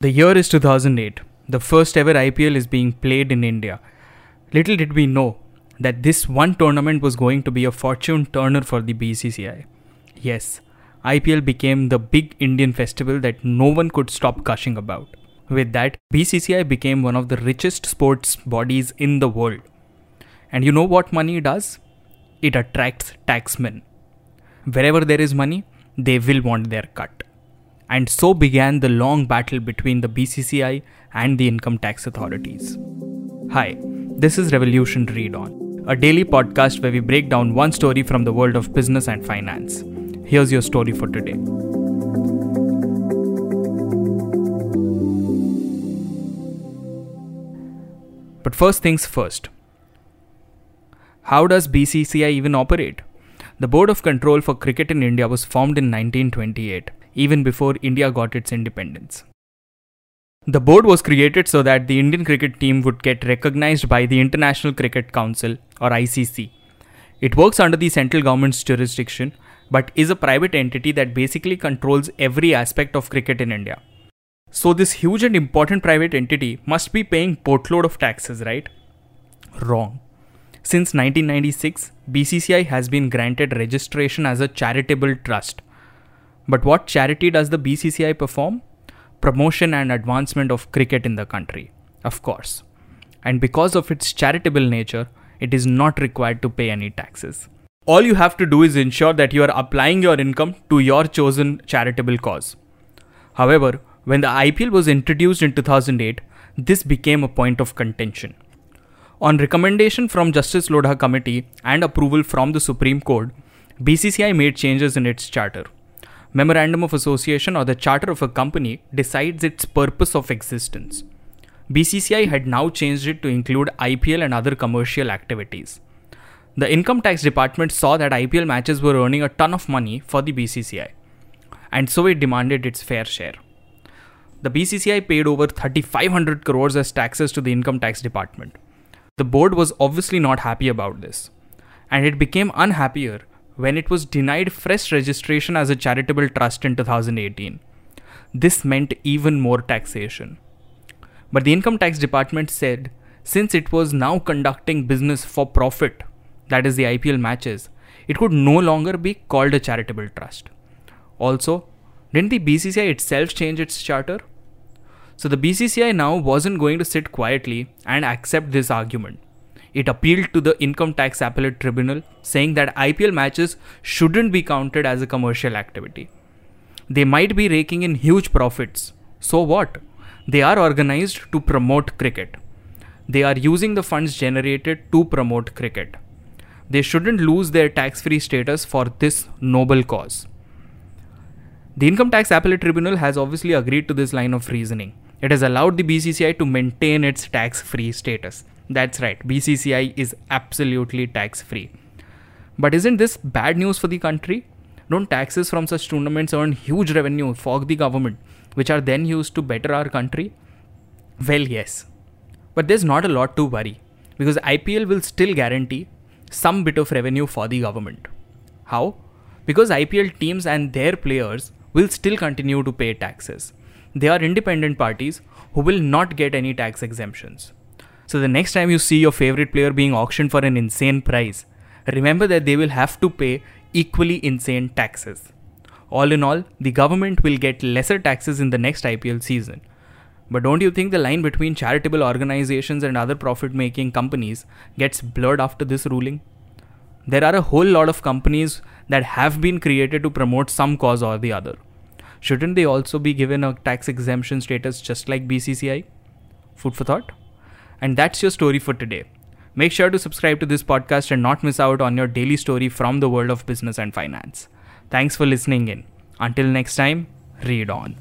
The year is 2008. The first ever IPL is being played in India. Little did we know that this one tournament was going to be a fortune turner for the BCCI. Yes, IPL became the big Indian festival that no one could stop gushing about. With that, BCCI became one of the richest sports bodies in the world. And you know what money does? It attracts taxmen. Wherever there is money, they will want their cut and so began the long battle between the BCCI and the income tax authorities. Hi, this is Revolution Read On, a daily podcast where we break down one story from the world of business and finance. Here's your story for today. But first things first. How does BCCI even operate? The Board of Control for Cricket in India was formed in 1928 even before India got its independence. The board was created so that the Indian cricket team would get recognized by the International Cricket Council or ICC. It works under the central government's jurisdiction but is a private entity that basically controls every aspect of cricket in India. So, this huge and important private entity must be paying portload of taxes, right? Wrong. Since 1996, BCCI has been granted registration as a charitable trust but what charity does the BCCI perform? Promotion and advancement of cricket in the country, of course. And because of its charitable nature, it is not required to pay any taxes. All you have to do is ensure that you are applying your income to your chosen charitable cause. However, when the IPL was introduced in 2008, this became a point of contention. On recommendation from Justice Lodha Committee and approval from the Supreme Court, BCCI made changes in its charter memorandum of association or the charter of a company decides its purpose of existence. BCCI had now changed it to include IPL and other commercial activities. The income tax department saw that IPL matches were earning a ton of money for the BCCI, and so it demanded its fair share. The BCCI paid over 3500 crores as taxes to the income tax department. The board was obviously not happy about this, and it became unhappier when it was denied fresh registration as a charitable trust in 2018. This meant even more taxation. But the income tax department said since it was now conducting business for profit, that is the IPL matches, it could no longer be called a charitable trust. Also, didn't the BCCI itself change its charter? So the BCCI now wasn't going to sit quietly and accept this argument. It appealed to the Income Tax Appellate Tribunal, saying that IPL matches shouldn't be counted as a commercial activity. They might be raking in huge profits. So what? They are organized to promote cricket. They are using the funds generated to promote cricket. They shouldn't lose their tax free status for this noble cause. The Income Tax Appellate Tribunal has obviously agreed to this line of reasoning. It has allowed the BCCI to maintain its tax free status. That's right, BCCI is absolutely tax free. But isn't this bad news for the country? Don't taxes from such tournaments earn huge revenue for the government, which are then used to better our country? Well, yes. But there's not a lot to worry, because IPL will still guarantee some bit of revenue for the government. How? Because IPL teams and their players will still continue to pay taxes. They are independent parties who will not get any tax exemptions. So the next time you see your favorite player being auctioned for an insane price, remember that they will have to pay equally insane taxes. All in all, the government will get lesser taxes in the next IPL season. But don't you think the line between charitable organizations and other profit making companies gets blurred after this ruling? There are a whole lot of companies that have been created to promote some cause or the other. Shouldn't they also be given a tax exemption status just like BCCI? Food for thought? And that's your story for today. Make sure to subscribe to this podcast and not miss out on your daily story from the world of business and finance. Thanks for listening in. Until next time, read on.